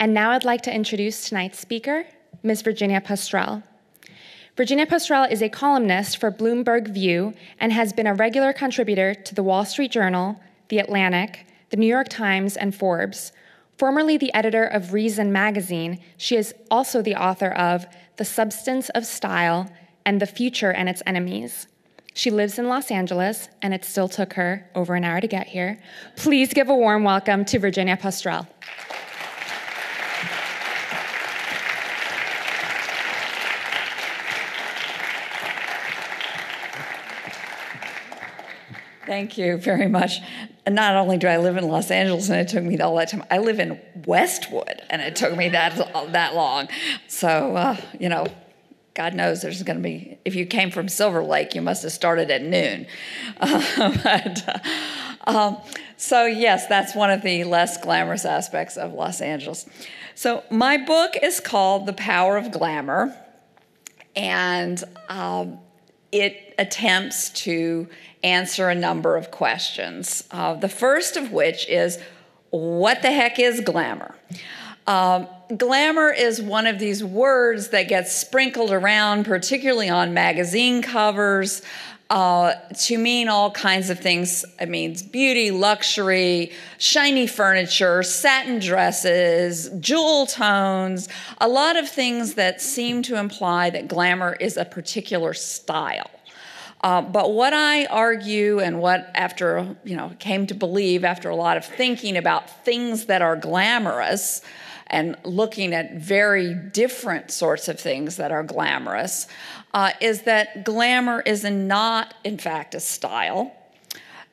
And now I'd like to introduce tonight's speaker, Ms. Virginia Postrel. Virginia Postrel is a columnist for Bloomberg View and has been a regular contributor to the Wall Street Journal, The Atlantic, The New York Times, and Forbes. Formerly the editor of Reason magazine, she is also the author of The Substance of Style and The Future and Its Enemies. She lives in Los Angeles, and it still took her over an hour to get here. Please give a warm welcome to Virginia Postrel. Thank you very much. And not only do I live in Los Angeles and it took me all that time, I live in Westwood and it took me that that long. So uh, you know, God knows there's going to be. If you came from Silver Lake, you must have started at noon. Uh, but, um, so yes, that's one of the less glamorous aspects of Los Angeles. So my book is called The Power of Glamour, and um, it attempts to answer a number of questions. Uh, the first of which is what the heck is glamour? Um, glamour is one of these words that gets sprinkled around, particularly on magazine covers, uh, to mean all kinds of things. It means beauty, luxury, shiny furniture, satin dresses, jewel tones, a lot of things that seem to imply that glamour is a particular style. Uh, but what I argue and what after, you know, came to believe after a lot of thinking about things that are glamorous and looking at very different sorts of things that are glamorous uh, is that glamour is not, in fact, a style.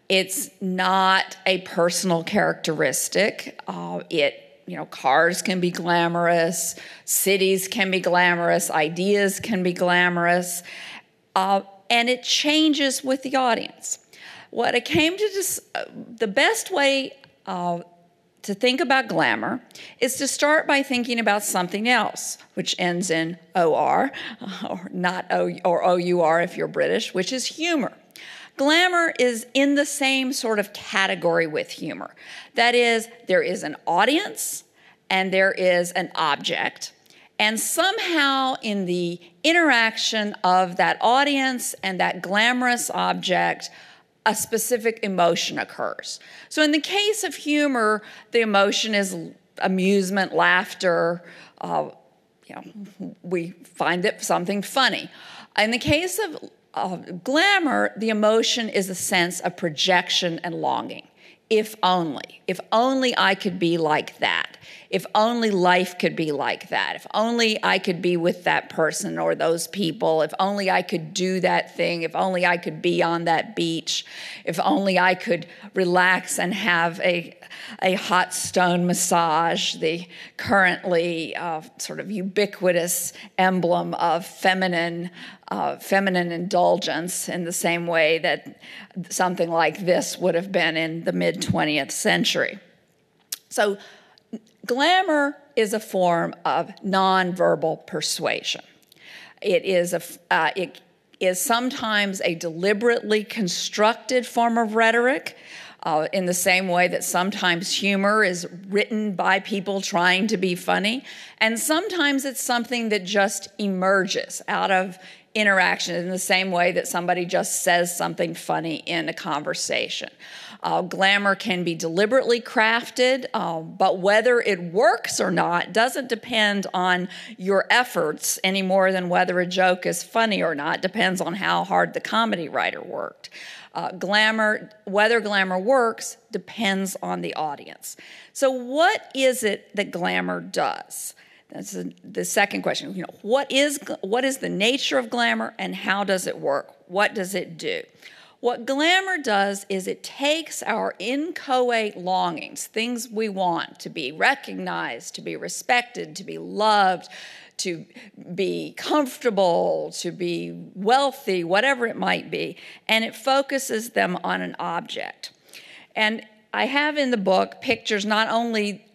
It's not a personal characteristic. Uh, it you know, cars can be glamorous, cities can be glamorous, ideas can be glamorous. Uh, and it changes with the audience. What I came to dis- uh, the best way uh, to think about glamour is to start by thinking about something else, which ends in OR, or not O or OUR if you're British, which is humor. Glamour is in the same sort of category with humor. That is, there is an audience and there is an object. And somehow, in the interaction of that audience and that glamorous object, a specific emotion occurs. So, in the case of humor, the emotion is amusement, laughter. Uh, you know, we find it something funny. In the case of uh, glamour, the emotion is a sense of projection and longing. If only, if only I could be like that. If only life could be like that. If only I could be with that person or those people. If only I could do that thing. If only I could be on that beach. If only I could relax and have a, a hot stone massage, the currently uh, sort of ubiquitous emblem of feminine. Uh, feminine indulgence in the same way that something like this would have been in the mid 20th century. So, Glamour is a form of nonverbal persuasion. It is, a, uh, it is sometimes a deliberately constructed form of rhetoric. Uh, in the same way that sometimes humor is written by people trying to be funny, and sometimes it's something that just emerges out of interaction in the same way that somebody just says something funny in a conversation. Uh, glamour can be deliberately crafted, uh, but whether it works or not doesn't depend on your efforts any more than whether a joke is funny or not. Depends on how hard the comedy writer worked. Uh, glamour, whether glamour works, depends on the audience. So, what is it that glamour does? That's the second question. You know, what is what is the nature of glamour and how does it work? What does it do? What glamour does is it takes our inchoate longings, things we want to be recognized, to be respected, to be loved, to be comfortable, to be wealthy, whatever it might be, and it focuses them on an object. And I have in the book pictures not only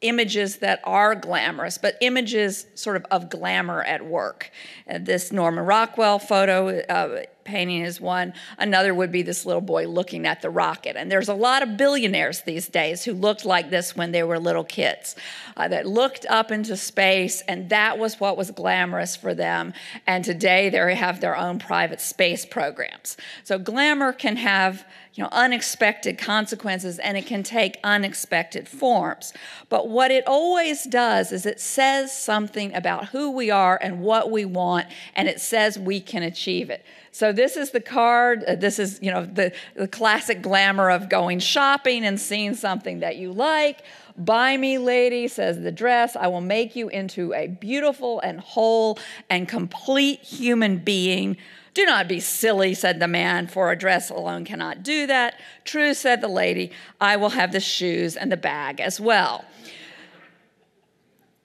images that are glamorous, but images sort of of glamour at work. Uh, this Norman Rockwell photo uh, painting is one. Another would be this little boy looking at the rocket. And there's a lot of billionaires these days who looked like this when they were little kids, uh, that looked up into space, and that was what was glamorous for them. And today they have their own private space programs. So glamour can have you know, unexpected consequences and it can take unexpected forms. But what it always does is it says something about who we are and what we want, and it says we can achieve it. So this is the card. Uh, this is, you know, the, the classic glamour of going shopping and seeing something that you like. Buy me, lady, says the dress. I will make you into a beautiful and whole and complete human being do not be silly, said the man, for a dress alone cannot do that. True, said the lady, I will have the shoes and the bag as well.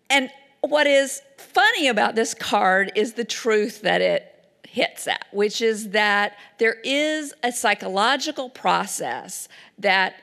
And what is funny about this card is the truth that it hits at, which is that there is a psychological process that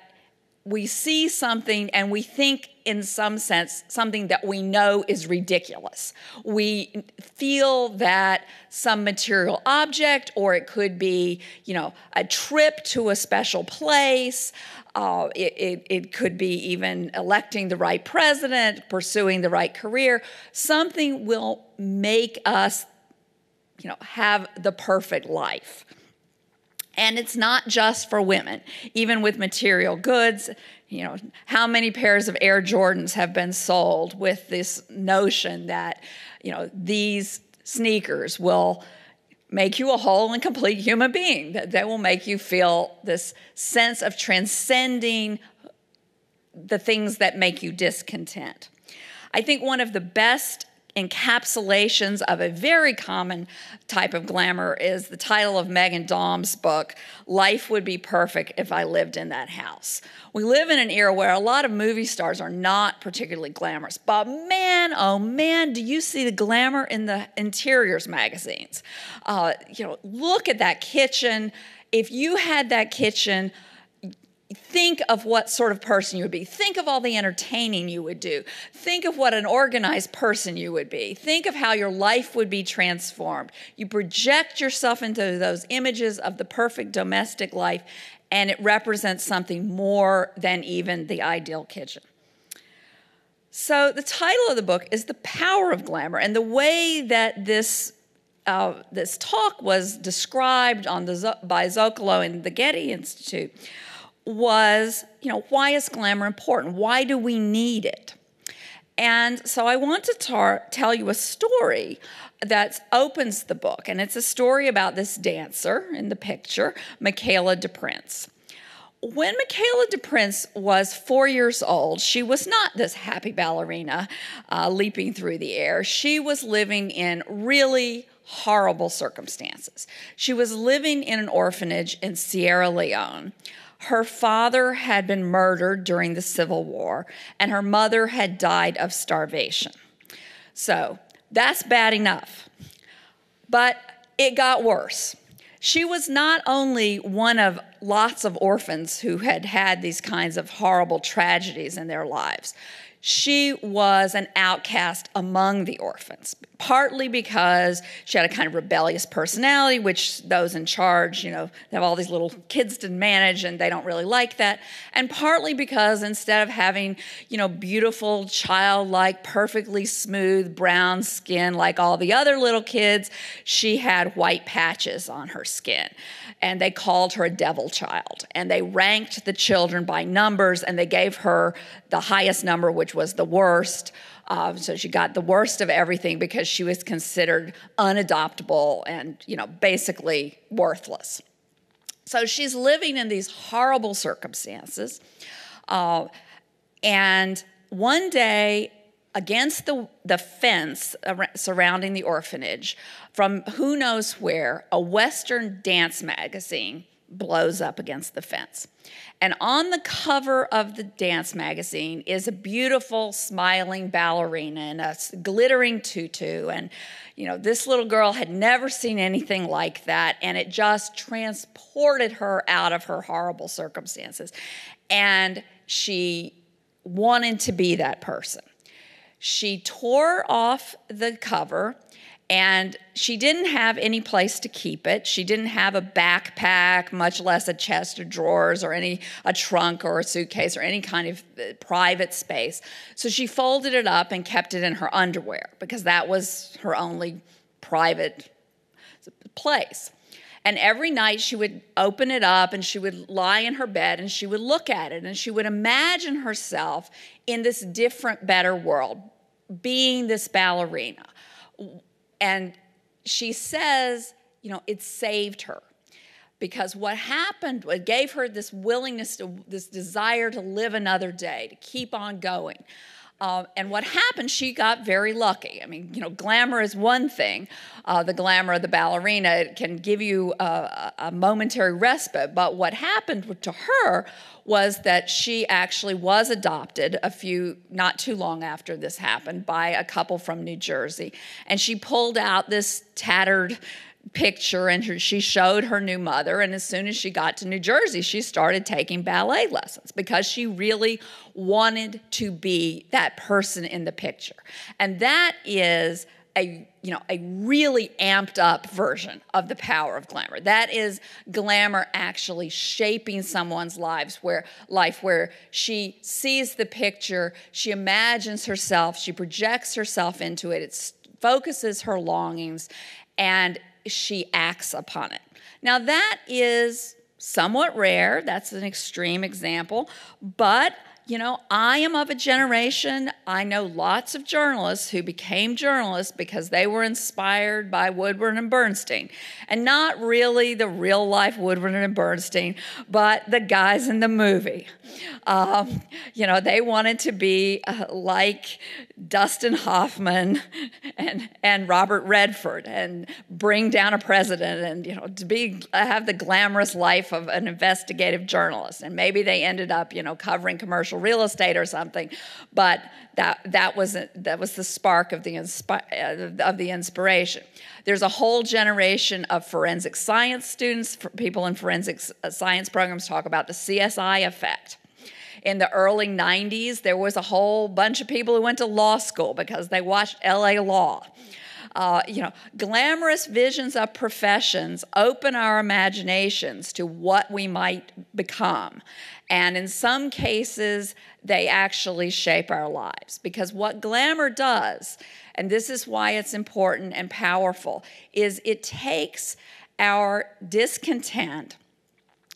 we see something and we think in some sense something that we know is ridiculous. We feel that some material object or it could be you know a trip to a special place uh, it, it, it could be even electing the right president pursuing the right career. Something will make us you know have the perfect life and it's not just for women, even with material goods. You know, how many pairs of Air Jordans have been sold with this notion that, you know, these sneakers will make you a whole and complete human being, that they will make you feel this sense of transcending the things that make you discontent. I think one of the best encapsulations of a very common type of glamour is the title of Megan Daum's book, Life Would Be Perfect If I Lived in That House. We live in an era where a lot of movie stars are not particularly glamorous, but man, oh man, do you see the glamour in the interiors magazines? Uh, you know, look at that kitchen. If you had that kitchen, think of what sort of person you would be. Think of all the entertaining you would do. Think of what an organized person you would be. Think of how your life would be transformed. You project yourself into those images of the perfect domestic life, and it represents something more than even the ideal kitchen. So, the title of the book is The Power of Glamour, and the way that this uh, this talk was described on the, by Zócalo and the Getty Institute was, you know, why is glamour important? Why do we need it? And so I want to tell you a story that opens the book, and it's a story about this dancer in the picture, Michaela DePrince. When Michaela DePrince was four years old, she was not this happy ballerina uh, leaping through the air. She was living in really horrible circumstances. She was living in an orphanage in Sierra Leone her father had been murdered during the Civil War, and her mother had died of starvation. So that's bad enough. But it got worse. She was not only one of lots of orphans who had had these kinds of horrible tragedies in their lives, she was an outcast among the orphans, partly because she had a kind of rebellious personality, which those in charge, you know, have all these little kids to manage and they don't really like that. And partly because instead of having, you know, beautiful, childlike, perfectly smooth brown skin like all the other little kids, she had white patches on her skin and they called her a devil child. And they ranked the children by numbers and they gave her the highest number, which was the worst. Uh, so she got the worst of everything because she was considered unadoptable and, you know, basically worthless. So she's living in these horrible circumstances. Uh, and one day, against the, the fence surrounding the orphanage, from who knows where, a Western dance magazine blows up against the fence. And on the cover of the dance magazine is a beautiful, smiling ballerina in a glittering tutu. And, you know, this little girl had never seen anything like that. And it just transported her out of her horrible circumstances. And she wanted to be that person. She tore off the cover And she didn't have any place to keep it. She didn't have a backpack, much less a chest of drawers or any a trunk or a suitcase or any kind of uh, private space. So she folded it up and kept it in her underwear because that was her only private place. And every night she would open it up and she would lie in her bed and she would look at it and she would imagine herself in this different, better world, being this ballerina. And she says, you know, it saved her because what happened, gave her this willingness to, this desire to live another day, to keep on going. Uh, and what happened, she got very lucky. I mean, you know, glamour is one thing. Uh, the glamour of the ballerina can give you a, a momentary respite. But what happened to her was that she actually was adopted a few, not too long after this happened, by a couple from New Jersey. And she pulled out this tattered picture and her, she showed her new mother and as soon as she got to new jersey she started taking ballet lessons because she really wanted to be that person in the picture. And that is a you know a really amped up version of the power of glamour. That is glamour actually shaping someone's lives where life where she sees the picture she imagines herself she projects herself into it it focuses her longings and she acts upon it. Now, that is somewhat rare. That's an extreme example. But you know, I am of a generation, I know lots of journalists who became journalists because they were inspired by Woodward and Bernstein. And not really the real life Woodward and Bernstein, but the guys in the movie. Um, you know, they wanted to be uh, like Dustin Hoffman and, and Robert Redford and bring down a president and, you know, to be, have the glamorous life of an investigative journalist. And maybe they ended up, you know, covering commercial commercial real estate or something. But that, that, was, that was the spark of the, inspi- uh, of the inspiration. There's a whole generation of forensic science students, people in forensic uh, science programs talk about the CSI effect in the early 90s, there was a whole bunch of people who went to law school because they watched LA Law. Uh, you know, glamorous visions of professions open our imaginations to what we might become. And in some cases, they actually shape our lives. Because what glamour does, and this is why it's important and powerful, is it takes our discontent,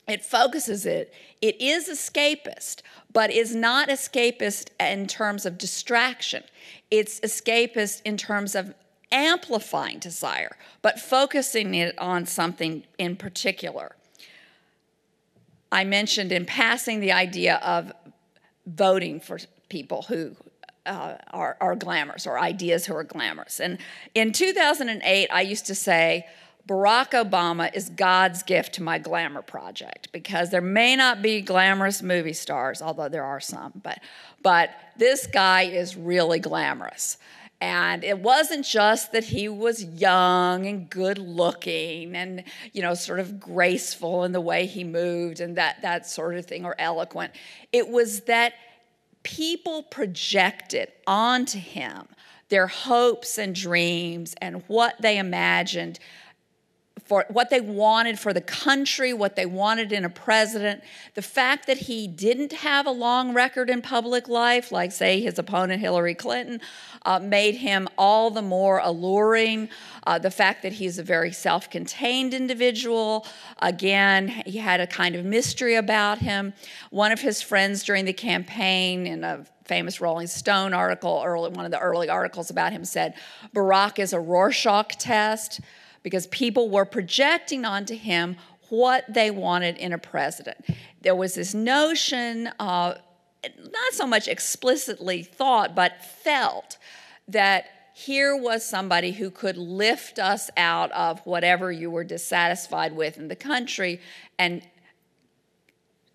it focuses it, it is escapist, but is not escapist in terms of distraction. It's escapist in terms of amplifying desire, but focusing it on something in particular. I mentioned in passing the idea of voting for people who uh, are, are glamorous or ideas who are glamorous. And in 2008, I used to say, Barack Obama is God's gift to my glamour project because there may not be glamorous movie stars, although there are some, but, but this guy is really glamorous. And it wasn't just that he was young and good looking and, you know, sort of graceful in the way he moved and that, that sort of thing, or eloquent. It was that people projected onto him their hopes and dreams and what they imagined for what they wanted for the country, what they wanted in a president. The fact that he didn't have a long record in public life, like, say, his opponent Hillary Clinton, uh, made him all the more alluring. Uh, the fact that he's a very self contained individual, again, he had a kind of mystery about him. One of his friends during the campaign, in a famous Rolling Stone article, early, one of the early articles about him said, Barack is a Rorschach test because people were projecting onto him what they wanted in a president. There was this notion, uh, not so much explicitly thought, but felt that here was somebody who could lift us out of whatever you were dissatisfied with in the country and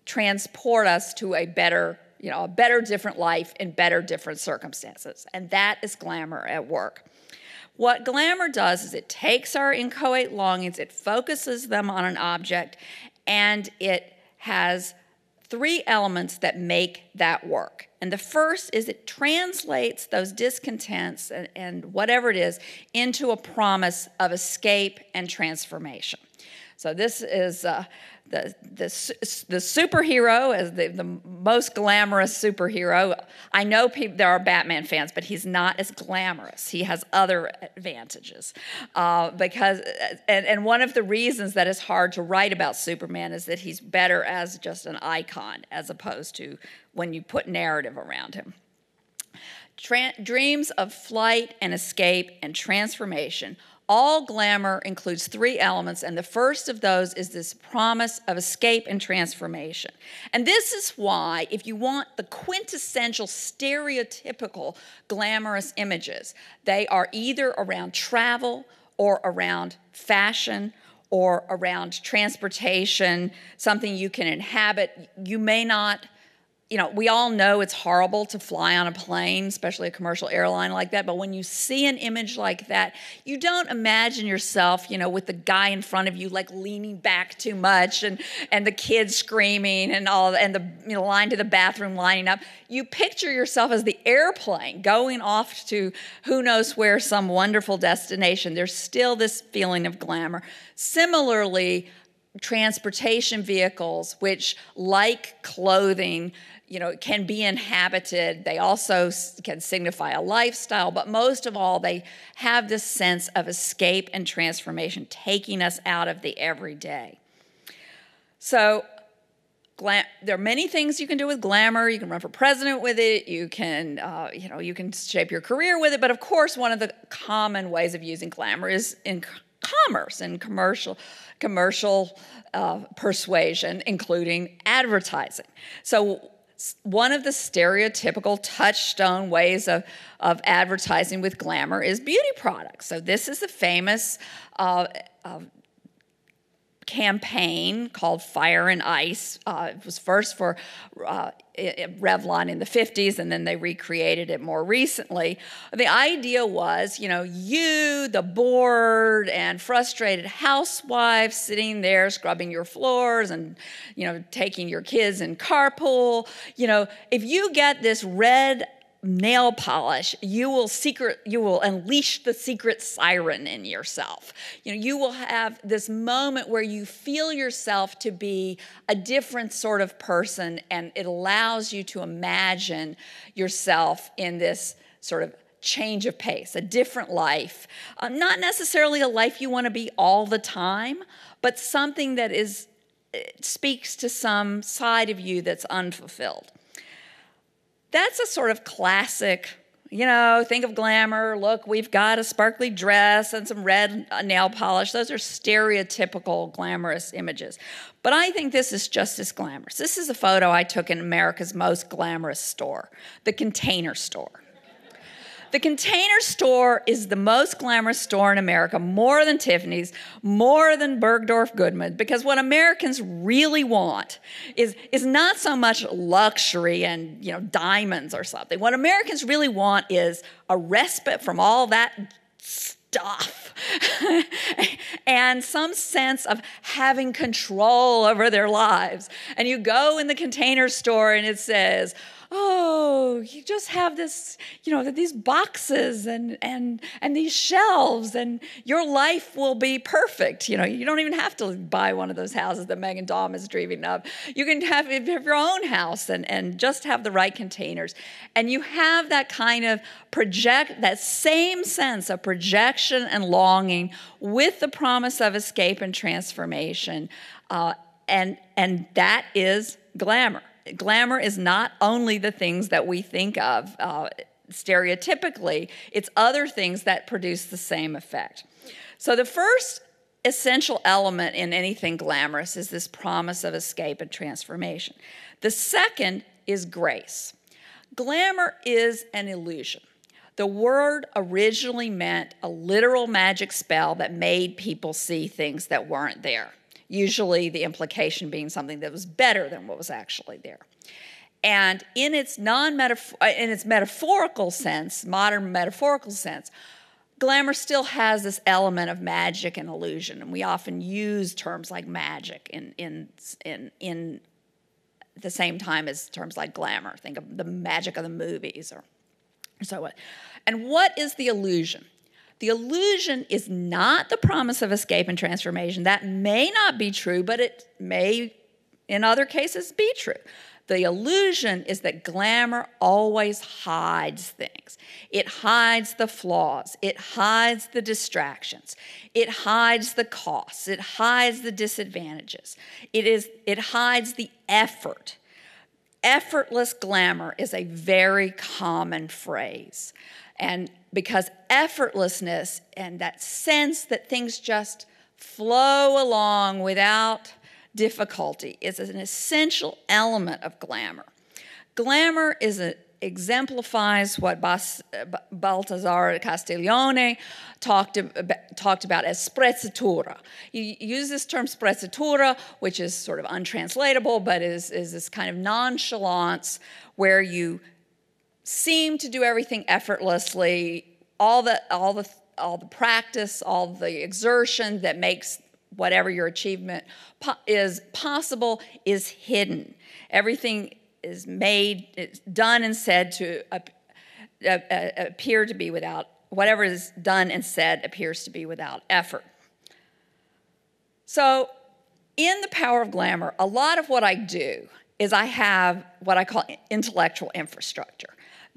transport us to a better you know a better different life in better different circumstances and that is glamour at work what glamour does is it takes our inchoate longings, it focuses them on an object, and it has three elements that make that work. And the first is it translates those discontents and, and whatever it is into a promise of escape and transformation. So this is uh, the, the, the superhero as the, the most glamorous superhero. I know there are Batman fans, but he's not as glamorous. He has other advantages. Uh, because, and, and one of the reasons that it's hard to write about Superman is that he's better as just an icon as opposed to when you put narrative around him. Tra- dreams of flight and escape and transformation all glamour includes three elements, and the first of those is this promise of escape and transformation. And this is why, if you want the quintessential stereotypical glamorous images, they are either around travel or around fashion or around transportation, something you can inhabit. You may not you know, we all know it's horrible to fly on a plane, especially a commercial airline like that. But when you see an image like that, you don't imagine yourself, you know, with the guy in front of you like leaning back too much and and the kids screaming and all and the you know, line to the bathroom lining up. You picture yourself as the airplane going off to who knows where, some wonderful destination. There's still this feeling of glamour. Similarly, transportation vehicles, which, like clothing, you know, can be inhabited. They also can signify a lifestyle, but most of all, they have this sense of escape and transformation, taking us out of the everyday. So, glam- there are many things you can do with glamour. You can run for president with it. You can, uh, you know, you can shape your career with it. But of course, one of the common ways of using glamour is in commerce and commercial commercial uh, persuasion, including advertising. So one of the stereotypical touchstone ways of, of advertising with glamour is beauty products. So this is a famous uh, uh, campaign called Fire and Ice. Uh, it was first for uh, Revlon in the 50s, and then they recreated it more recently. The idea was, you know, you, the bored and frustrated housewife, sitting there scrubbing your floors and, you know, taking your kids in carpool. You know, if you get this red nail polish you will secret you will unleash the secret siren in yourself. You know you will have this moment where you feel yourself to be a different sort of person and it allows you to imagine yourself in this sort of change of pace a different life. Uh, not necessarily a life you want to be all the time but something that is speaks to some side of you that's unfulfilled that's a sort of classic, you know, think of glamour. Look, we've got a sparkly dress and some red uh, nail polish. Those are stereotypical glamorous images. But I think this is just as glamorous. This is a photo I took in America's most glamorous store, the container store. The container store is the most glamorous store in America, more than Tiffany's, more than Bergdorf Goodman, because what Americans really want is, is not so much luxury and you know diamonds or something. What Americans really want is a respite from all that stuff and some sense of having control over their lives. And you go in the container store and it says, oh, you just have this, you know, these boxes and and and these shelves, and your life will be perfect. You know, you don't even have to buy one of those houses that Megan Daum is dreaming of. You can have, have your own house and and just have the right containers, and you have that kind of project, that same sense of projection and longing with the promise of escape and transformation, uh, and and that is glamour glamour is not only the things that we think of uh, stereotypically, it's other things that produce the same effect. So, the first essential element in anything glamorous is this promise of escape and transformation. The second is grace. Glamour is an illusion. The word originally meant a literal magic spell that made people see things that weren't there usually the implication being something that was better than what was actually there. And in its non uh, in its metaphorical sense, modern metaphorical sense, glamour still has this element of magic and illusion, and we often use terms like magic in in in in the same time as terms like glamour. Think of the magic of the movies or so what. And what is the illusion? The illusion is not the promise of escape and transformation. That may not be true, but it may, in other cases, be true. The illusion is that glamour always hides things. It hides the flaws. It hides the distractions. It hides the costs. It hides the disadvantages. It, is, it hides the effort. Effortless glamour is a very common phrase. And because effortlessness and that sense that things just flow along without difficulty is an essential element of glamour. Glamour is a, exemplifies what Bas, Baltasar Castiglione talked, talked about as sprezzatura. You use this term sprezzatura, which is sort of untranslatable, but is, is this kind of nonchalance where you seem to do everything effortlessly, all the, all the, all the practice, all the exertion that makes whatever your achievement po- is possible is hidden. Everything is made, it's done and said to appear to be without, whatever is done and said appears to be without effort. So, in the power of glamour, a lot of what I do is I have what I call intellectual infrastructure.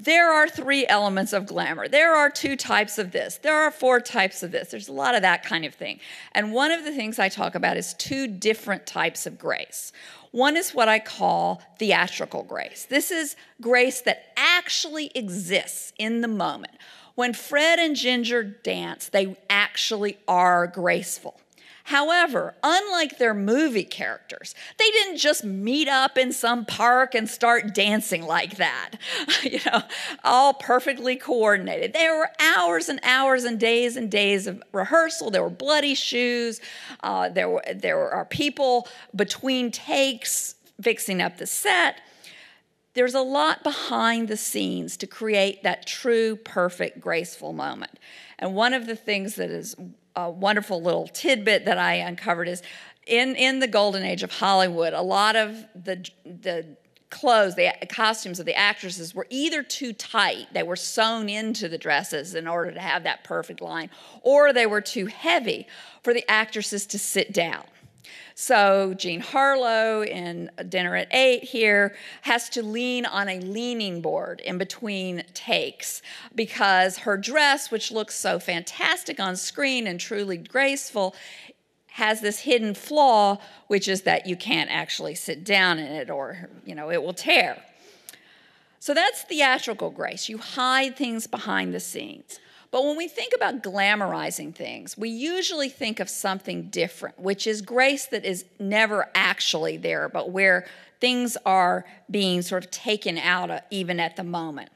There are three elements of glamour. There are two types of this. There are four types of this. There's a lot of that kind of thing. And one of the things I talk about is two different types of grace. One is what I call theatrical grace. This is grace that actually exists in the moment. When Fred and Ginger dance, they actually are graceful. However, unlike their movie characters, they didn't just meet up in some park and start dancing like that, you know, all perfectly coordinated. There were hours and hours and days and days of rehearsal. There were bloody shoes. Uh, there, were, there are people between takes fixing up the set. There's a lot behind the scenes to create that true, perfect, graceful moment. And one of the things that is a wonderful little tidbit that I uncovered is in, in the golden age of Hollywood, a lot of the, the clothes, the costumes of the actresses were either too tight, they were sewn into the dresses in order to have that perfect line, or they were too heavy for the actresses to sit down. So Jean Harlow in Dinner at Eight here has to lean on a leaning board in between takes because her dress, which looks so fantastic on screen and truly graceful, has this hidden flaw, which is that you can't actually sit down in it or, you know, it will tear. So that's theatrical grace. You hide things behind the scenes. But when we think about glamorizing things, we usually think of something different, which is grace that is never actually there, but where things are being sort of taken out even at the moment.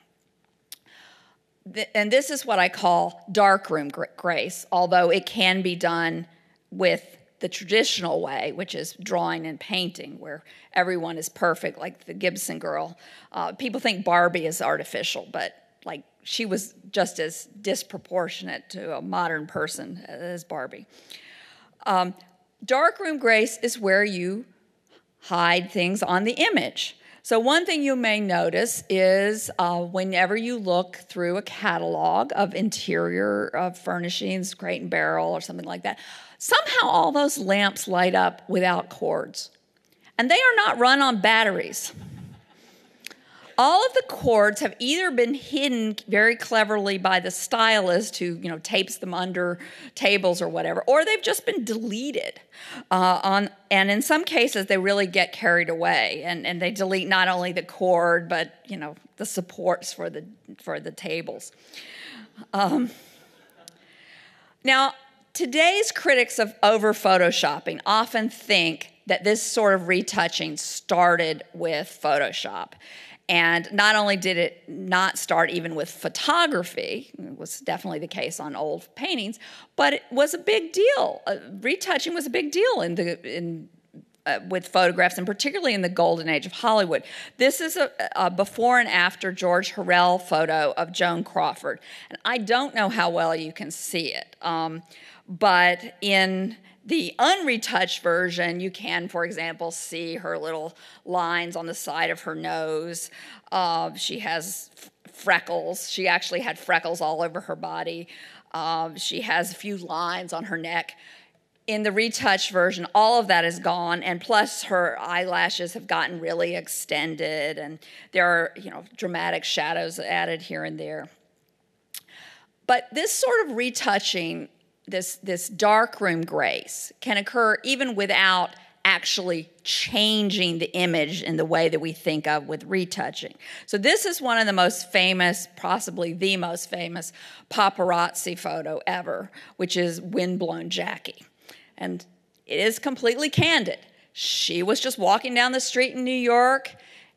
And this is what I call darkroom grace, although it can be done with the traditional way, which is drawing and painting, where everyone is perfect, like the Gibson girl. Uh, people think Barbie is artificial, but like she was just as disproportionate to a modern person as Barbie. Um, darkroom grace is where you hide things on the image. So, one thing you may notice is uh, whenever you look through a catalog of interior furnishings, crate and barrel, or something like that, somehow all those lamps light up without cords. And they are not run on batteries all of the cords have either been hidden very cleverly by the stylist who you know tapes them under tables or whatever or they've just been deleted uh, on and in some cases they really get carried away and, and they delete not only the cord but you know the supports for the for the tables. Um, now today's critics of over photoshopping often think that this sort of retouching started with photoshop and not only did it not start even with photography, it was definitely the case on old paintings, but it was a big deal. Uh, retouching was a big deal in the in uh, with photographs, and particularly in the golden age of Hollywood. This is a, a, before and after George Hurrell photo of Joan Crawford. And I don't know how well you can see it, um, but in the unretouched version, you can, for example, see her little lines on the side of her nose. Uh, she has freckles. She actually had freckles all over her body. Um, she has a few lines on her neck. In the retouched version, all of that is gone, and plus her eyelashes have gotten really extended, and there are you know dramatic shadows added here and there. But this sort of retouching, this this darkroom grace, can occur even without actually changing the image in the way that we think of with retouching. So, this is one of the most famous, possibly the most famous paparazzi photo ever, which is Windblown Jackie. And it is completely candid. She was just walking down the street in New York,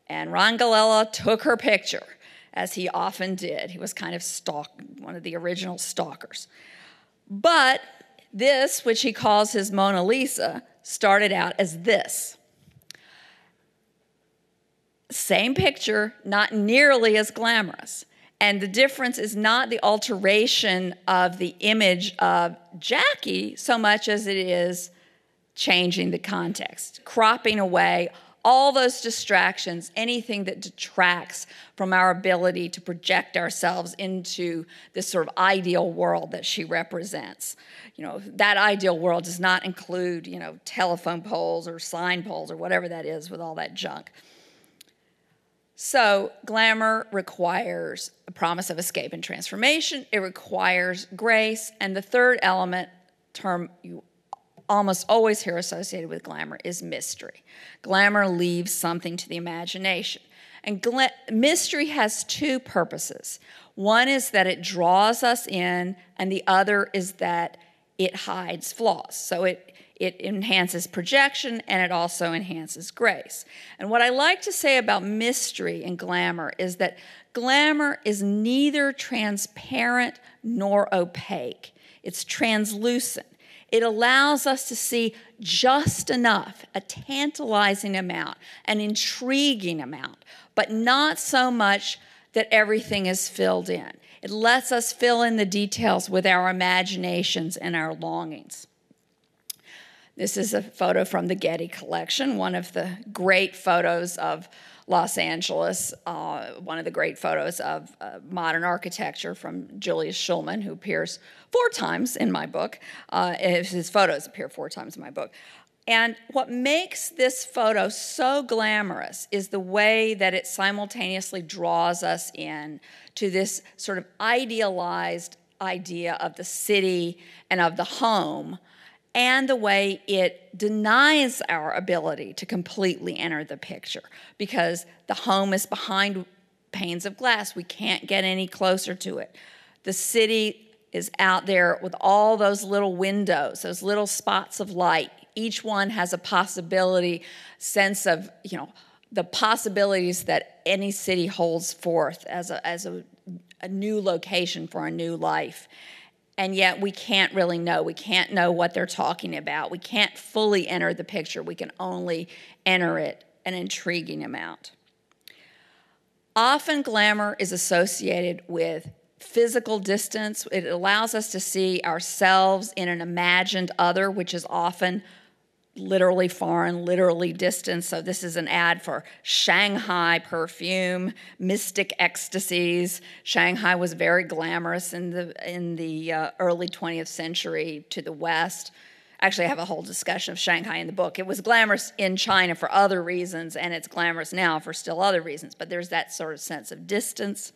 and Ron Galella took her picture, as he often did. He was kind of stalk, one of the original stalkers. But this, which he calls his Mona Lisa, started out as this. Same picture, not nearly as glamorous. And the difference is not the alteration of the image of Jackie so much as it is changing the context, cropping away all those distractions, anything that detracts from our ability to project ourselves into this sort of ideal world that she represents. You know, that ideal world does not include, you know, telephone poles or sign poles or whatever that is with all that junk. So, glamour requires a promise of escape and transformation. It requires grace. And the third element, term you almost always hear associated with glamour is mystery. Glamour leaves something to the imagination. And gla- mystery has two purposes. One is that it draws us in, and the other is that it hides flaws. So it, it enhances projection and it also enhances grace. And what I like to say about mystery and glamour is that glamour is neither transparent nor opaque, it's translucent. It allows us to see just enough, a tantalizing amount, an intriguing amount, but not so much that everything is filled in. It lets us fill in the details with our imaginations and our longings. This is a photo from the Getty collection, one of the great photos of Los Angeles, uh, one of the great photos of uh, modern architecture from Julius Shulman, who appears four times in my book. Uh, his photos appear four times in my book. And what makes this photo so glamorous is the way that it simultaneously draws us in to this sort of idealized idea of the city and of the home and the way it denies our ability to completely enter the picture because the home is behind panes of glass. We can't get any closer to it. The city is out there with all those little windows, those little spots of light. Each one has a possibility, sense of, you know, the possibilities that any city holds forth as a, as a, a new location for a new life and yet we can't really know. We can't know what they're talking about. We can't fully enter the picture. We can only enter it an intriguing amount. Often, glamour is associated with physical distance. It allows us to see ourselves in an imagined other, which is often literally foreign, literally distant. So this is an ad for Shanghai perfume, mystic ecstasies. Shanghai was very glamorous in the in the uh, early 20th century to the west. Actually, I have a whole discussion of Shanghai in the book. It was glamorous in China for other reasons, and it's glamorous now for still other reasons. But there's that sort of sense of distance.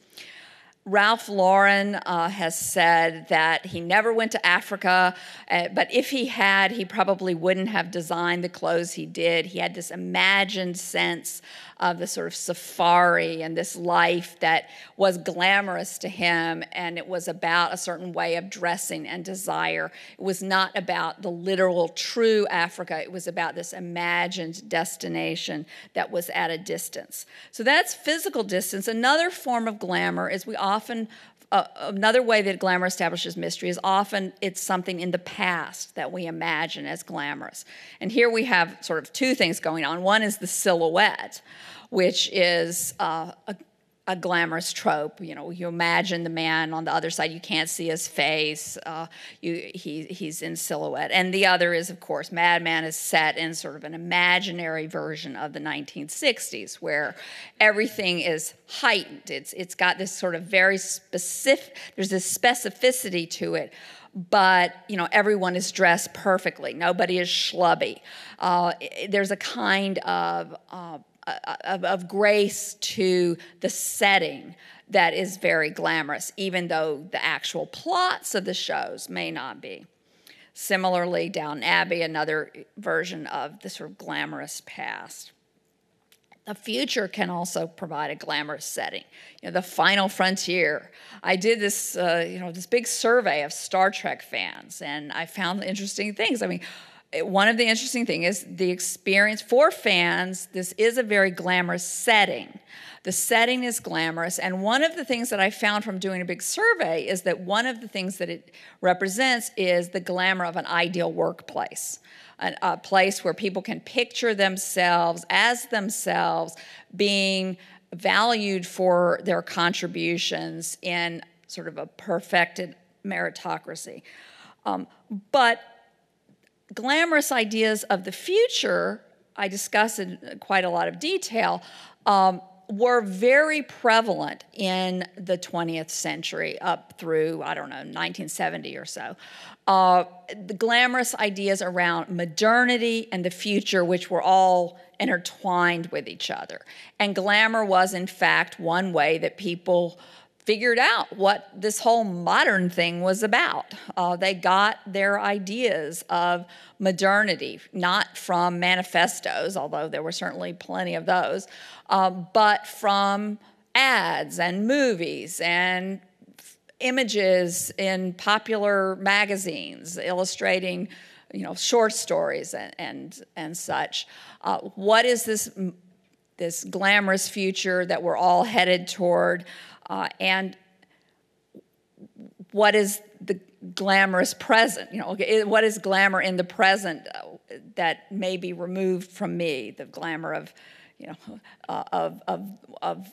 Ralph Lauren uh, has said that he never went to Africa, uh, but if he had, he probably wouldn't have designed the clothes he did. He had this imagined sense of the sort of safari and this life that was glamorous to him, and it was about a certain way of dressing and desire. It was not about the literal, true Africa, it was about this imagined destination that was at a distance. So that's physical distance. Another form of glamour is we often uh, another way that glamour establishes mystery is often it's something in the past that we imagine as glamorous. And here we have sort of two things going on. One is the silhouette, which is uh, a, a glamorous trope. You know, you imagine the man on the other side, you can't see his face, uh, you, he, he's in silhouette. And the other is, of course, Mad Men is set in sort of an imaginary version of the 1960s where everything is heightened. It's, it's got this sort of very specific, there's this specificity to it but you know everyone is dressed perfectly. Nobody is schlubby. Uh, there's a kind of, uh, of, of grace to the setting that is very glamorous, even though the actual plots of the shows may not be. Similarly, Downton Abbey, another version of the sort of glamorous past. The future can also provide a glamorous setting. You know, the final frontier. I did this, uh, you know, this big survey of Star Trek fans, and I found interesting things. I mean, one of the interesting things is the experience for fans. This is a very glamorous setting. The setting is glamorous, and one of the things that I found from doing a big survey is that one of the things that it represents is the glamour of an ideal workplace a place where people can picture themselves as themselves being valued for their contributions in sort of a perfected meritocracy. Um, but glamorous ideas of the future, I discuss in quite a lot of detail, um, were very prevalent in the 20th century up through, I don't know, 1970 or so. Uh, the glamorous ideas around modernity and the future, which were all intertwined with each other. And glamour was, in fact, one way that people figured out what this whole modern thing was about. Uh, they got their ideas of modernity, not from manifestos, although there were certainly plenty of those, uh, but from ads and movies and images in popular magazines illustrating you know short stories and and, and such uh, what is this this glamorous future that we're all headed toward uh, and what is the glamorous present? You know what is glamour in the present uh, that may be removed from me? The glamour of you know uh, of, of, of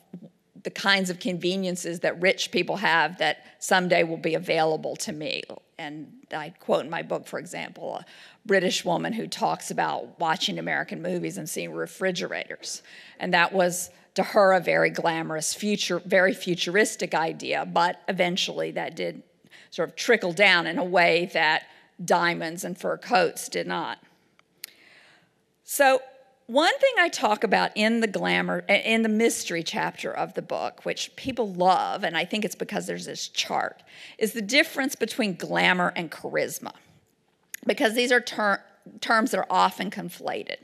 the kinds of conveniences that rich people have that someday will be available to me. And i quote in my book for example a british woman who talks about watching american movies and seeing refrigerators. And that was to her a very glamorous future very futuristic idea but eventually that did sort of trickle down in a way that diamonds and fur coats did not so one thing I talk about in the glamour, in the mystery chapter of the book, which people love, and I think it's because there's this chart, is the difference between glamour and charisma. Because these are ter- terms that are often conflated.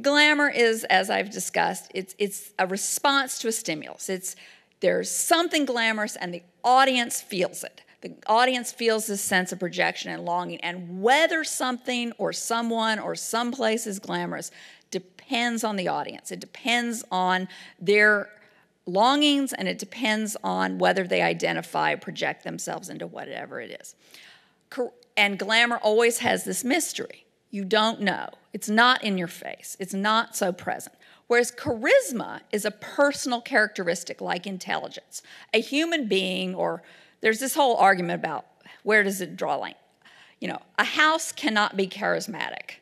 Glamour is, as I've discussed, it's, it's a response to a stimulus. It's there's something glamorous and the audience feels it. The audience feels this sense of projection and longing, and whether something or someone or someplace is glamorous depends on the audience. It depends on their longings and it depends on whether they identify, project themselves into whatever it is. And glamour always has this mystery. You don't know. It's not in your face, it's not so present. Whereas charisma is a personal characteristic like intelligence. A human being, or there's this whole argument about where does it draw line? You know, a house cannot be charismatic.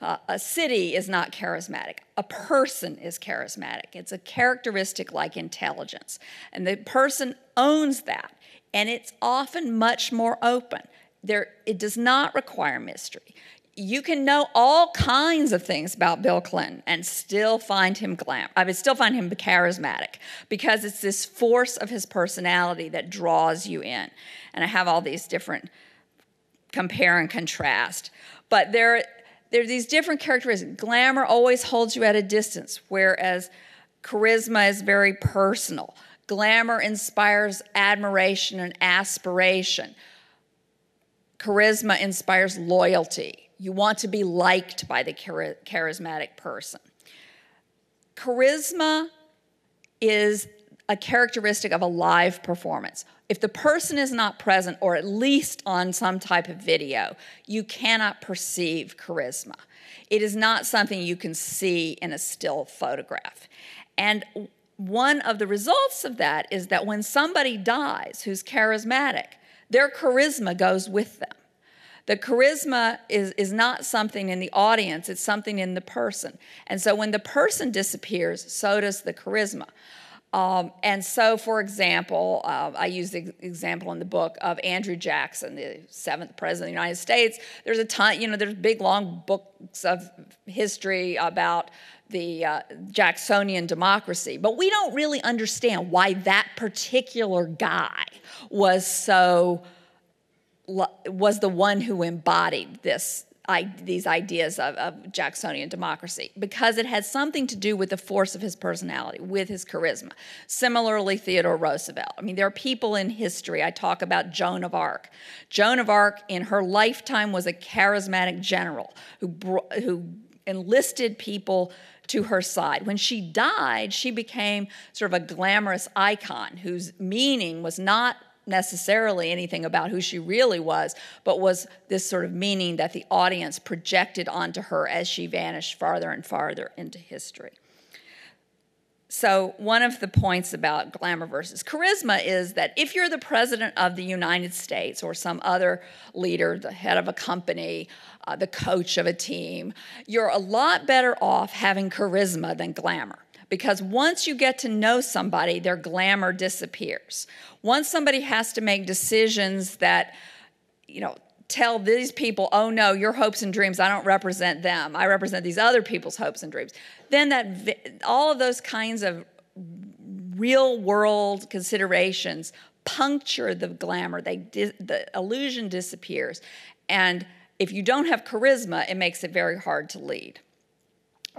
Uh, a city is not charismatic. A person is charismatic. It's a characteristic like intelligence. And the person owns that. And it's often much more open. There, it does not require mystery. You can know all kinds of things about Bill Clinton and still find him glam. I mean, still find him charismatic because it's this force of his personality that draws you in. And I have all these different compare and contrast. But there, there are these different characteristics. Glamour always holds you at a distance, whereas charisma is very personal. Glamour inspires admiration and aspiration. Charisma inspires loyalty. You want to be liked by the charismatic person. Charisma is a characteristic of a live performance if the person is not present, or at least on some type of video, you cannot perceive charisma. It is not something you can see in a still photograph. And one of the results of that is that when somebody dies who's charismatic, their charisma goes with them. The charisma is, is not something in the audience, it's something in the person. And so when the person disappears, so does the charisma. Um, and so, for example, uh, I use the example in the book of Andrew Jackson, the seventh president of the United States. There's a ton, you know, there's big long books of history about the uh, Jacksonian democracy, but we don't really understand why that particular guy was so was the one who embodied this I, these ideas of, of, Jacksonian democracy because it had something to do with the force of his personality, with his charisma. Similarly, Theodore Roosevelt. I mean, there are people in history. I talk about Joan of Arc. Joan of Arc, in her lifetime, was a charismatic general who, who enlisted people to her side. When she died, she became sort of a glamorous icon whose meaning was not necessarily anything about who she really was, but was this sort of meaning that the audience projected onto her as she vanished farther and farther into history. So, one of the points about glamour versus charisma is that if you're the president of the United States or some other leader, the head of a company, uh, the coach of a team, you're a lot better off having charisma than glamour. Because once you get to know somebody, their glamour disappears. Once somebody has to make decisions that, you know, tell these people, oh no, your hopes and dreams, I don't represent them. I represent these other people's hopes and dreams. Then that all of those kinds of real world considerations puncture the glamour. They the illusion disappears. And if you don't have charisma, it makes it very hard to lead.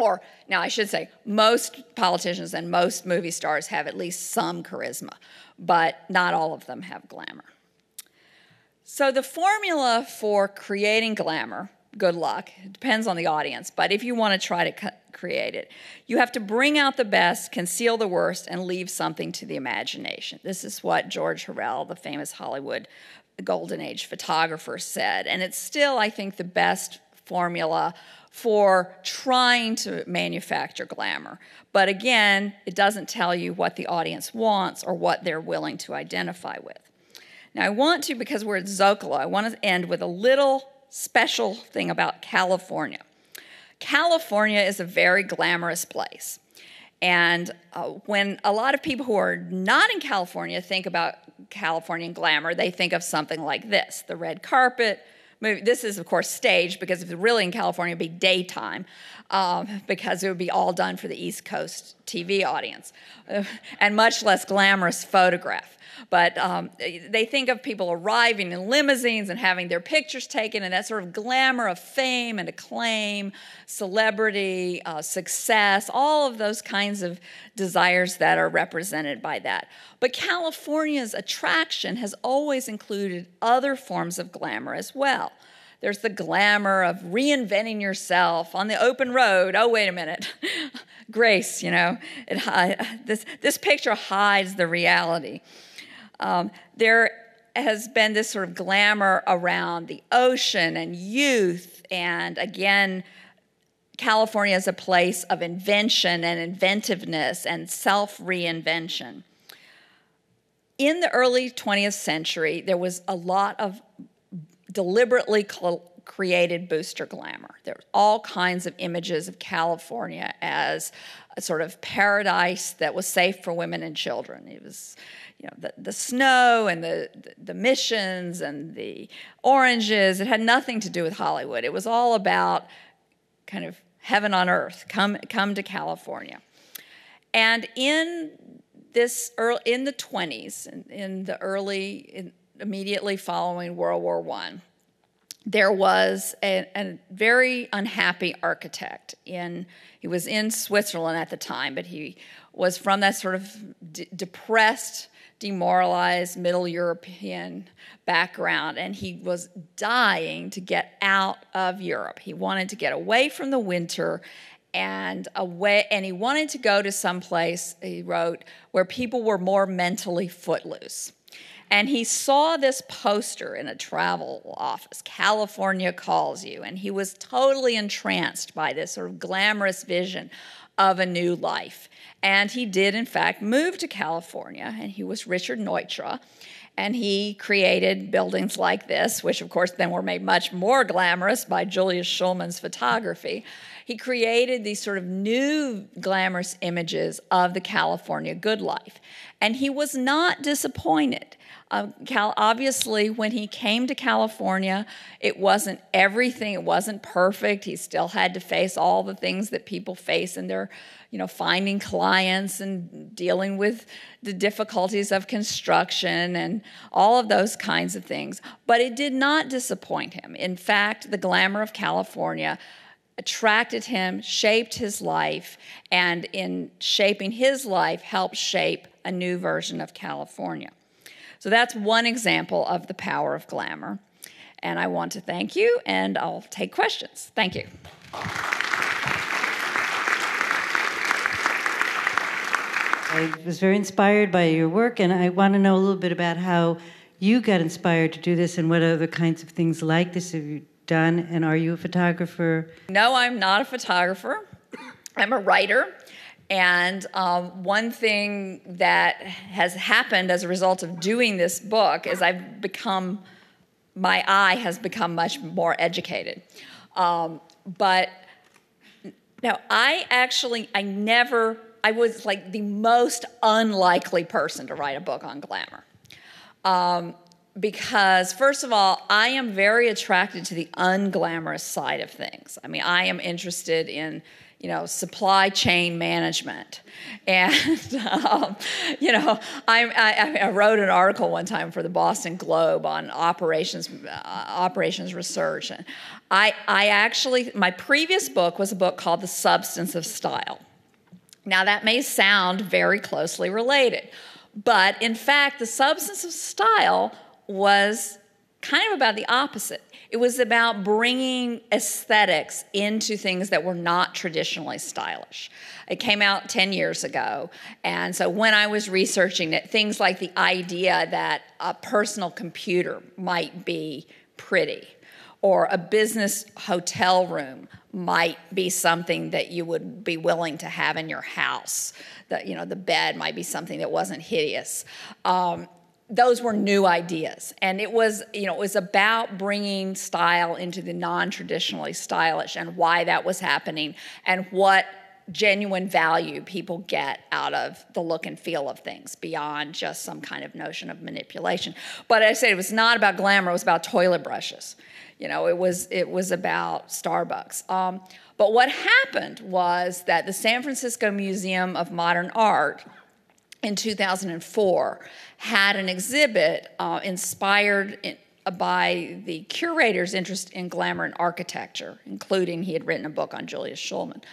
Or, now I should say, most politicians and most movie stars have at least some charisma, but not all of them have glamour. So, the formula for creating glamour, good luck, it depends on the audience, but if you want to try to create it, you have to bring out the best, conceal the worst, and leave something to the imagination. This is what George Hurrell, the famous Hollywood Golden Age photographer, said. And it's still, I think, the best formula for trying to manufacture glamour. But again, it doesn't tell you what the audience wants or what they're willing to identify with. Now, I want to, because we're at Zócalo, I want to end with a little special thing about California. California is a very glamorous place. And uh, when a lot of people who are not in California think about Californian glamour, they think of something like this the red carpet, movie. This is, of course, staged because if it's really in California, it'd be daytime um, because it would be all done for the East Coast TV audience uh, and much less glamorous photograph. But um, they think of people arriving in limousines and having their pictures taken, and that sort of glamour of fame and acclaim, celebrity, uh, success, all of those kinds of desires that are represented by that. But California's attraction has always included other forms of glamour as well. There's the glamour of reinventing yourself on the open road. Oh, wait a minute. Grace, you know, it, this, this picture hides the reality. Um, there has been this sort of glamour around the ocean and youth, and again, California is a place of invention and inventiveness and self reinvention. In the early 20th century, there was a lot of deliberately created booster glamour. There were all kinds of images of California as a sort of paradise that was safe for women and children. It was you know, the, the snow and the, the missions and the oranges. It had nothing to do with Hollywood. It was all about kind of heaven on earth. Come, come to California. And in this early, in the 20s, in, in the early, in, immediately following World War I, there was a, a, very unhappy architect in he was in Switzerland at the time, but he was from that sort of depressed demoralized middle European background, and he was dying to get out of Europe. He wanted to get away from the winter and away and he wanted to go to some place he wrote where people were more mentally footloose and he saw this poster in a travel office california calls you and he was totally entranced by this sort of glamorous vision of a new life. And he did, in fact, move to California, and he was Richard Neutra. And he created buildings like this, which of course then were made much more glamorous by Julius Shulman's photography. He created these sort of new glamorous images of the California good life. And he was not disappointed. Uh, Cal- obviously, when he came to California, it wasn't everything, it wasn't perfect. He still had to face all the things that people face in their you know, finding clients and dealing with the difficulties of construction and all of those kinds of things. But it did not disappoint him. In fact, the glamour of California attracted him, shaped his life, and in shaping his life, helped shape a new version of California. So that's one example of the power of glamour. And I want to thank you, and I'll take questions. Thank you. I was very inspired by your work, and I want to know a little bit about how you got inspired to do this and what other kinds of things like this have you done. And are you a photographer? No, I'm not a photographer. I'm a writer. And um, one thing that has happened as a result of doing this book is I've become, my eye has become much more educated. Um, but now, I actually, I never I was like the most unlikely person to write a book on glamour. Um, because, first of all, I am very attracted to the unglamorous side of things. I mean, I am interested in you know, supply chain management. And, um, you know, I, I, I, wrote an article one time for the Boston Globe on operations, uh, operations research. And I, I actually, my previous book was a book called The Substance of Style. Now, that may sound very closely related, but in fact, the substance of style was kind of about the opposite. It was about bringing aesthetics into things that were not traditionally stylish. It came out 10 years ago. And so when I was researching it, things like the idea that a personal computer might be pretty or a business hotel room might be something that you would be willing to have in your house. That you know, the bed might be something that wasn't hideous. Um, those were new ideas, and it was you know it was about bringing style into the non-traditionally stylish and why that was happening and what genuine value people get out of the look and feel of things beyond just some kind of notion of manipulation. But I said it was not about glamour; it was about toilet brushes. You know, it was it was about Starbucks. Um, but what happened was that the San Francisco Museum of Modern Art in 2004 had an exhibit uh, inspired in, by the curator's interest in glamour and architecture, including he had written a book on Julius Shulman.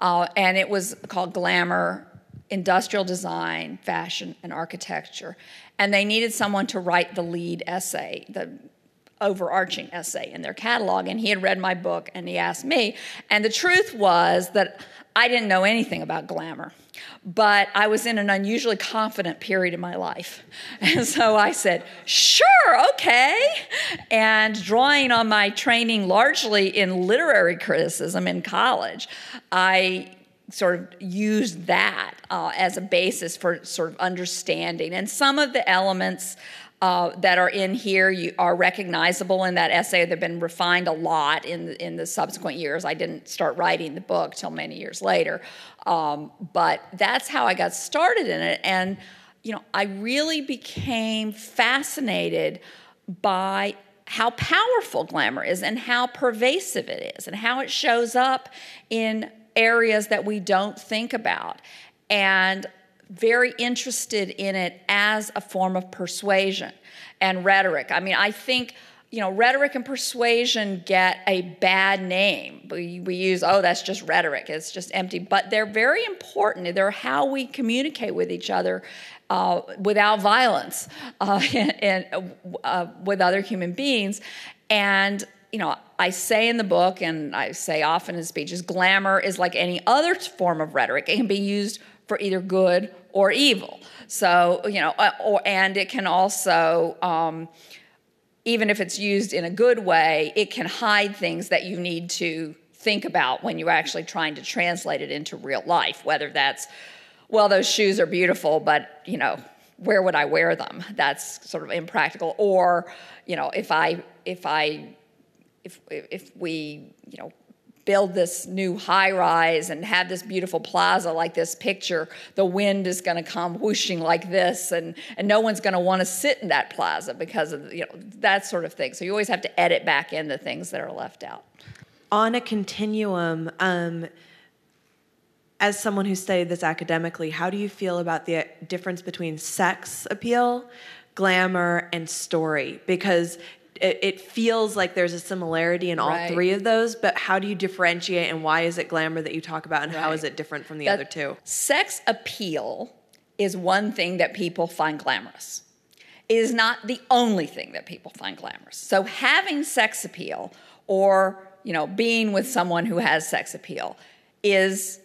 Uh, and it was called Glamour Industrial Design, Fashion, and Architecture. And they needed someone to write the lead essay, the overarching essay in their catalog. And he had read my book and he asked me. And the truth was that I didn't know anything about glamour, but I was in an unusually confident period in my life. And so I said, sure, okay. And drawing on my training largely in literary criticism in college, I sort of used that uh, as a basis for sort of understanding. And some of the elements uh, that are in here you are recognizable in that essay. They've been refined a lot in the, in the subsequent years. I didn't start writing the book till many years later, um, but that's how I got started in it. And you know, I really became fascinated by how powerful glamour is and how pervasive it is and how it shows up in areas that we don't think about. And very interested in it as a form of persuasion and rhetoric. I mean, I think you know, rhetoric and persuasion get a bad name. We, we use, oh, that's just rhetoric, it's just empty. But they're very important. They're how we communicate with each other uh, without violence uh, and, and uh, with other human beings. And, you know, I say in the book, and I say often in speeches, glamour is like any other form of rhetoric. It can be used for either good or evil. So, you know, uh, or, and it can also, um, even if it's used in a good way, it can hide things that you need to think about when you're actually trying to translate it into real life, whether that's, well, those shoes are beautiful, but, you know, where would I wear them? That's sort of impractical. Or, you know, if I, if I, if, if we, you know, build this new high rise and have this beautiful plaza like this picture, the wind is going to come whooshing like this, and, and no one's going to want to sit in that plaza because of you know that sort of thing. So you always have to edit back in the things that are left out. On a continuum, um, as someone who studied this academically, how do you feel about the difference between sex appeal, glamour, and story? Because it, it feels like there's a similarity in all Right. three of those, but how do you differentiate and why is it glamour that you talk about and how Right. is it different from the That other two? Sex appeal is one thing that people find glamorous. It is not the only thing that people find glamorous. So having sex appeal or, you know, being with someone who has sex appeal is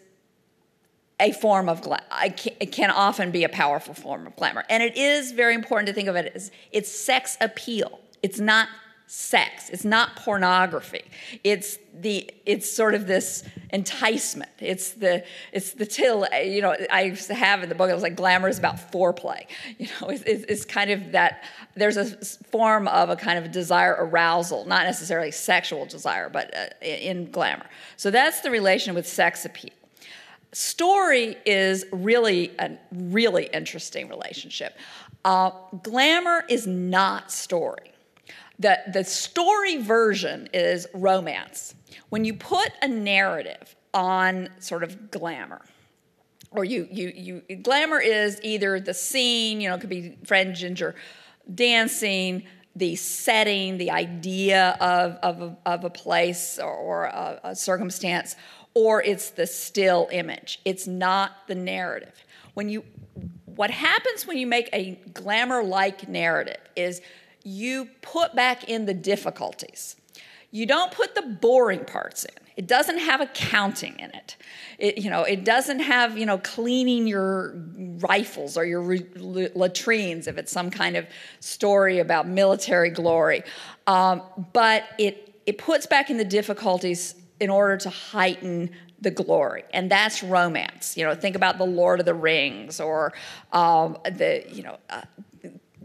a form of gla- I ca- it can often be a powerful form of glamour. And it is very important to think of it as it's sex appeal. It's not sex. It's not pornography. It's the it's sort of this enticement. It's the it's the till you know I have in the book it was like glamour is about foreplay. You know it's, it's, kind of that there's a form of a kind of desire arousal, not necessarily sexual desire, but uh, in in glamour. So that's the relation with sex appeal story is really a really interesting relationship. Uh, glamour is not story. The, the story version is romance. When you put a narrative on sort of glamour, or you, you, you, glamour is either the scene, you know, it could be Fred Ginger dancing, the setting, the idea of, of, a, of a place or, or a, a circumstance, or it's the still image. It's not the narrative. When you, what happens when you make a glamour-like narrative is you put back in the difficulties. You don't put the boring parts in. It doesn't have accounting in it. It, you know, it doesn't have, you know, cleaning your rifles or your latrines if it's some kind of story about military glory. Um, but it, it puts back in the difficulties in order to heighten the glory and that's romance you know think about the lord of the rings or um, the you know uh,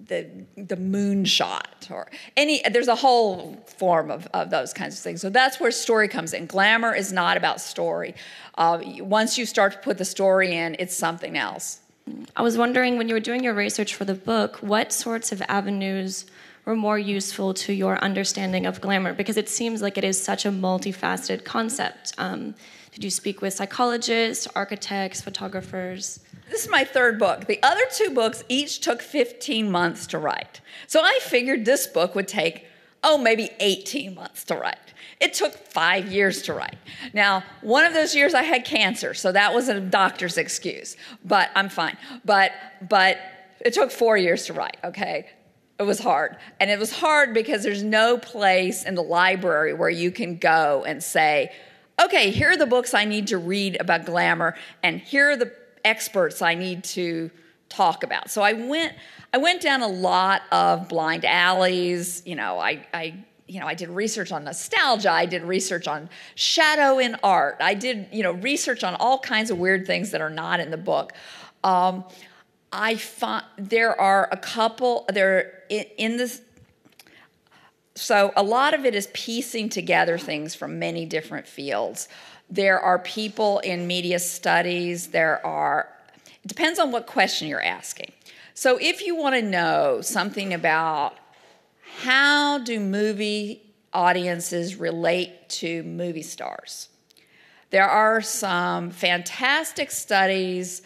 the the moonshot or any there's a whole form of, of those kinds of things so that's where story comes in glamour is not about story uh, once you start to put the story in it's something else I was wondering when you were doing your research for the book, what sorts of avenues were more useful to your understanding of glamour? Because it seems like it is such a multifaceted concept. Um, did you speak with psychologists, architects, photographers? This is my third book. The other two books each took 15 months to write. So I figured this book would take, oh, maybe 18 months to write. It took five years to write. Now, one of those years I had cancer, so that was a doctor's excuse, but I'm fine. But, but it took four years to write, okay? It was hard. And it was hard because there's no place in the library where you can go and say, okay, here are the books I need to read about glamour, and here are the experts I need to talk about. So I went, I went down a lot of blind alleys. You know, I, I, you know, I did research on nostalgia. I did research on shadow in art. I did, you know, research on all kinds of weird things that are not in the book. Um, I find there are a couple there in, in this so a lot of it is piecing together things from many different fields. There are people in media studies, there are, it depends on what question you're asking. So if you want to know something about how do movie audiences relate to movie stars, there are some fantastic studies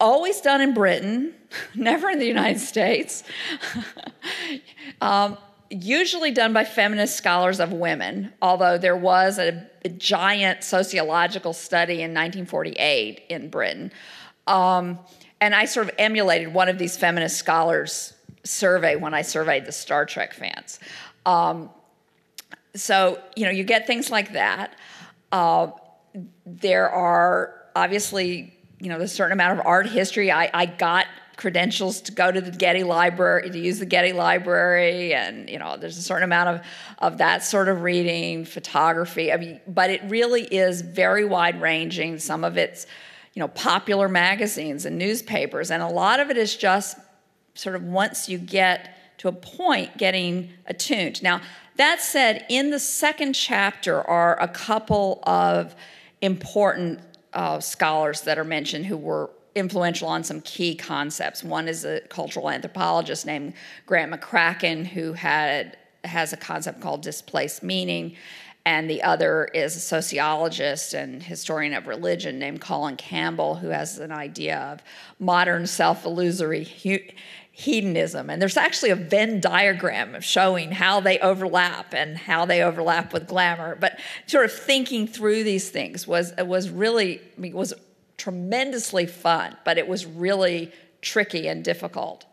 always done in Britain, never in the United States. um, usually done by feminist scholars of women, although there was a, a giant sociological study in 1948 in Britain. Um, and I sort of emulated one of these feminist scholars' survey when I surveyed the Star Trek fans. Um, so, you know, you get things like that. Uh, there are obviously, you know, a certain amount of art history. I, I got credentials to go to the Getty Library, to use the Getty Library, and you know, there's a certain amount of, of that sort of reading, photography. I mean, but it really is very wide ranging. Some of it's, you know, popular magazines and newspapers, and a lot of it is just sort of once you get to a point getting attuned. Now, that said, in the second chapter are a couple of important uh, scholars that are mentioned who were influential on some key concepts. One is a cultural anthropologist named Grant McCracken, who had has a concept called displaced meaning, and the other is a sociologist and historian of religion named Colin Campbell, who has an idea of modern self-illusory hedonism. And there's actually a Venn diagram of showing how they overlap and how they overlap with glamour. But sort of thinking through these things was was really was tremendously fun, but it was really tricky and difficult.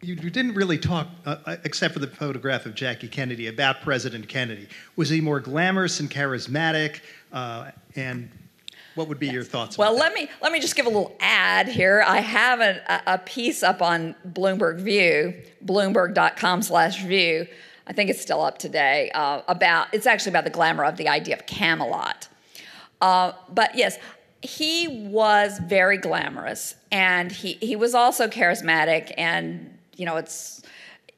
You, you didn't really talk, uh, uh, except for the photograph of Jackie Kennedy, about President Kennedy. Was he more glamorous and charismatic? Uh, and what would be your thoughts? Well, let me let me just give a little ad here. I have a, a piece up on Bloomberg View, Bloomberg.com/view. I think it's still up today. Uh, about it's actually about the glamour of the idea of Camelot. Uh, but yes, he was very glamorous, and he he was also charismatic, and you know it's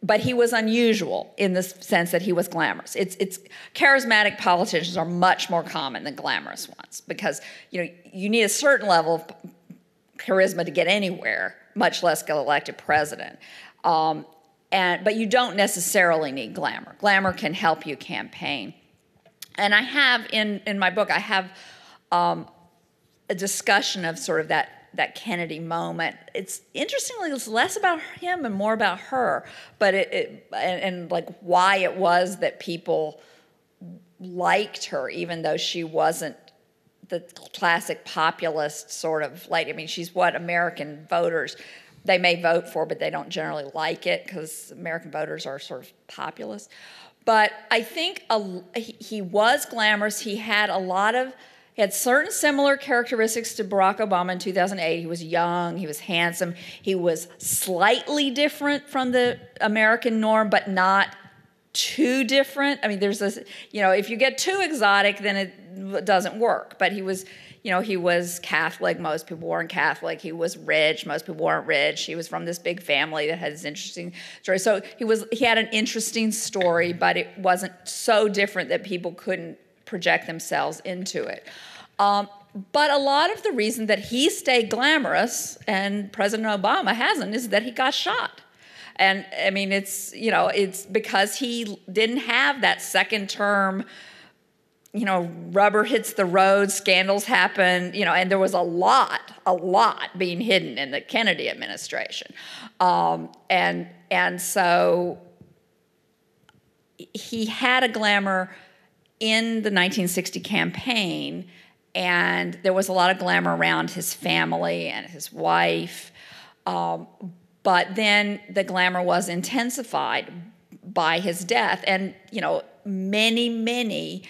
but he was unusual in the sense that he was glamorous. It's, it's charismatic politicians are much more common than glamorous ones because you know you need a certain level of charisma to get anywhere, much less get elected president. Um, and but you don't necessarily need glamour. Glamour can help you campaign. And I have in in my book I have um, a discussion of sort of that that Kennedy moment. It's interestingly it's less about him and more about her, but it, it and, and, like why it was that people liked her, even though she wasn't the classic populist sort of like. I mean, she's what American voters they may vote for, but they don't generally like it because American voters are sort of populist. But I think a, he was glamorous. He had a lot of he had certain similar characteristics to Barack Obama in 2008. He was young, he was handsome, he was slightly different from the American norm, but not too different. I mean, there's this, you know, if you get too exotic, then it doesn't work. But he was, you know, he was Catholic. Most people weren't Catholic. He was rich. Most people weren't rich. He was from this big family that had this interesting story. So he was, he had an interesting story, but it wasn't so different that people couldn't project themselves into it. Um, but a lot of the reason that he stayed glamorous and President Obama hasn't is that he got shot. And I mean, it's, you know, it's because he didn't have that second term, you know, rubber hits the road, scandals happen, you know, and there was a lot, a lot being hidden in the Kennedy administration. Um, and, and so he had a glamour in the 1960 campaign, and there was a lot of glamour around his family and his wife. Um, but then the glamour was intensified by his death, and you know, many, many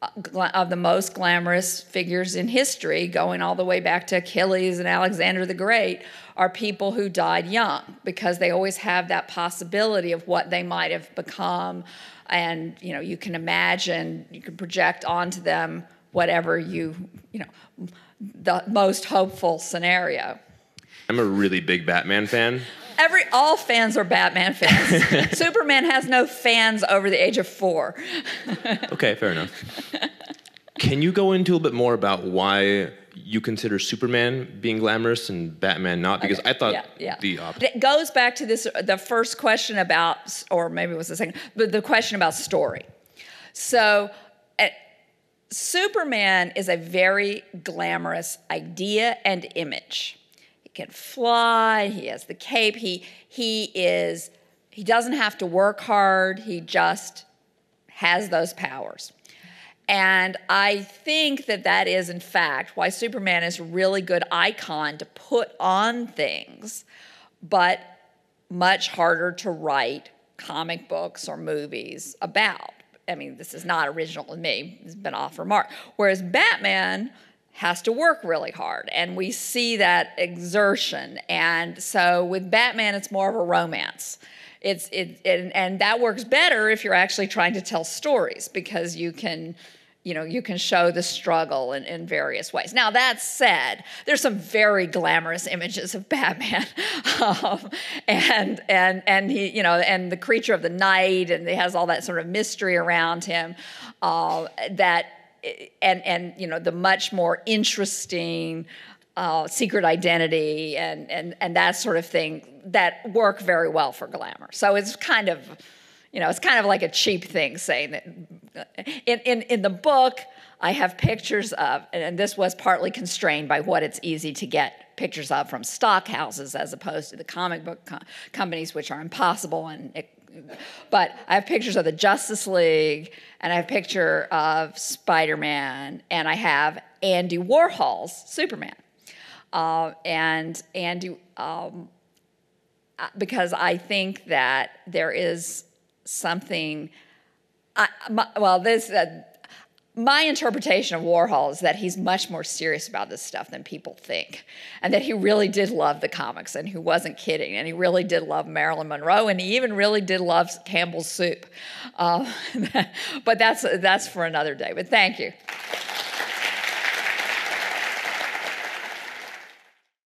uh, of the most glamorous figures in history, going all the way back to Achilles and Alexander the Great, are people who died young because they always have that possibility of what they might have become and you know you can imagine you can project onto them whatever you you know the most hopeful scenario. I'm a really big batman fan. Every all fans are batman fans. Superman has no fans over the age of four. Okay fair enough. Can you go into a little bit more about why you consider Superman being glamorous and Batman not? Because okay. I thought yeah, yeah. the opposite. It goes back to this the first question about, or maybe it was the second, but the question about story. So, uh, Superman is a very glamorous idea and image. He can fly. He has the cape. He he is. He doesn't have to work hard. He just has those powers. And I think that that is, in fact, why Superman is a really good icon to put on things, but much harder to write comic books or movies about. I mean, this is not original to me, it's been off remark. Whereas Batman has to work really hard and we see that exertion and so with batman it's more of a romance it's it, it and that works better if you're actually trying to tell stories because you can you know you can show the struggle in, in various ways now that said there's some very glamorous images of batman um, and and and he you know and the creature of the night and he has all that sort of mystery around him uh, that and and you know the much more interesting uh, secret identity and and and that sort of thing that work very well for glamour. So it's kind of you know it's kind of like a cheap thing saying that in in in the book I have pictures of and this was partly constrained by what it's easy to get pictures of from stock houses as opposed to the comic book co- companies which are impossible and it, but I have pictures of the Justice League, and I have a picture of Spider Man, and I have Andy Warhol's Superman. Uh, and Andy, um, uh, because I think that there is something. I, my, well, this uh, my interpretation of Warhol is that he's much more serious about this stuff than people think, and that he really did love the comics and he wasn't kidding, and he really did love Marilyn Monroe, and he even really did love Campbell's soup. Uh, but that's that's for another day. But thank you.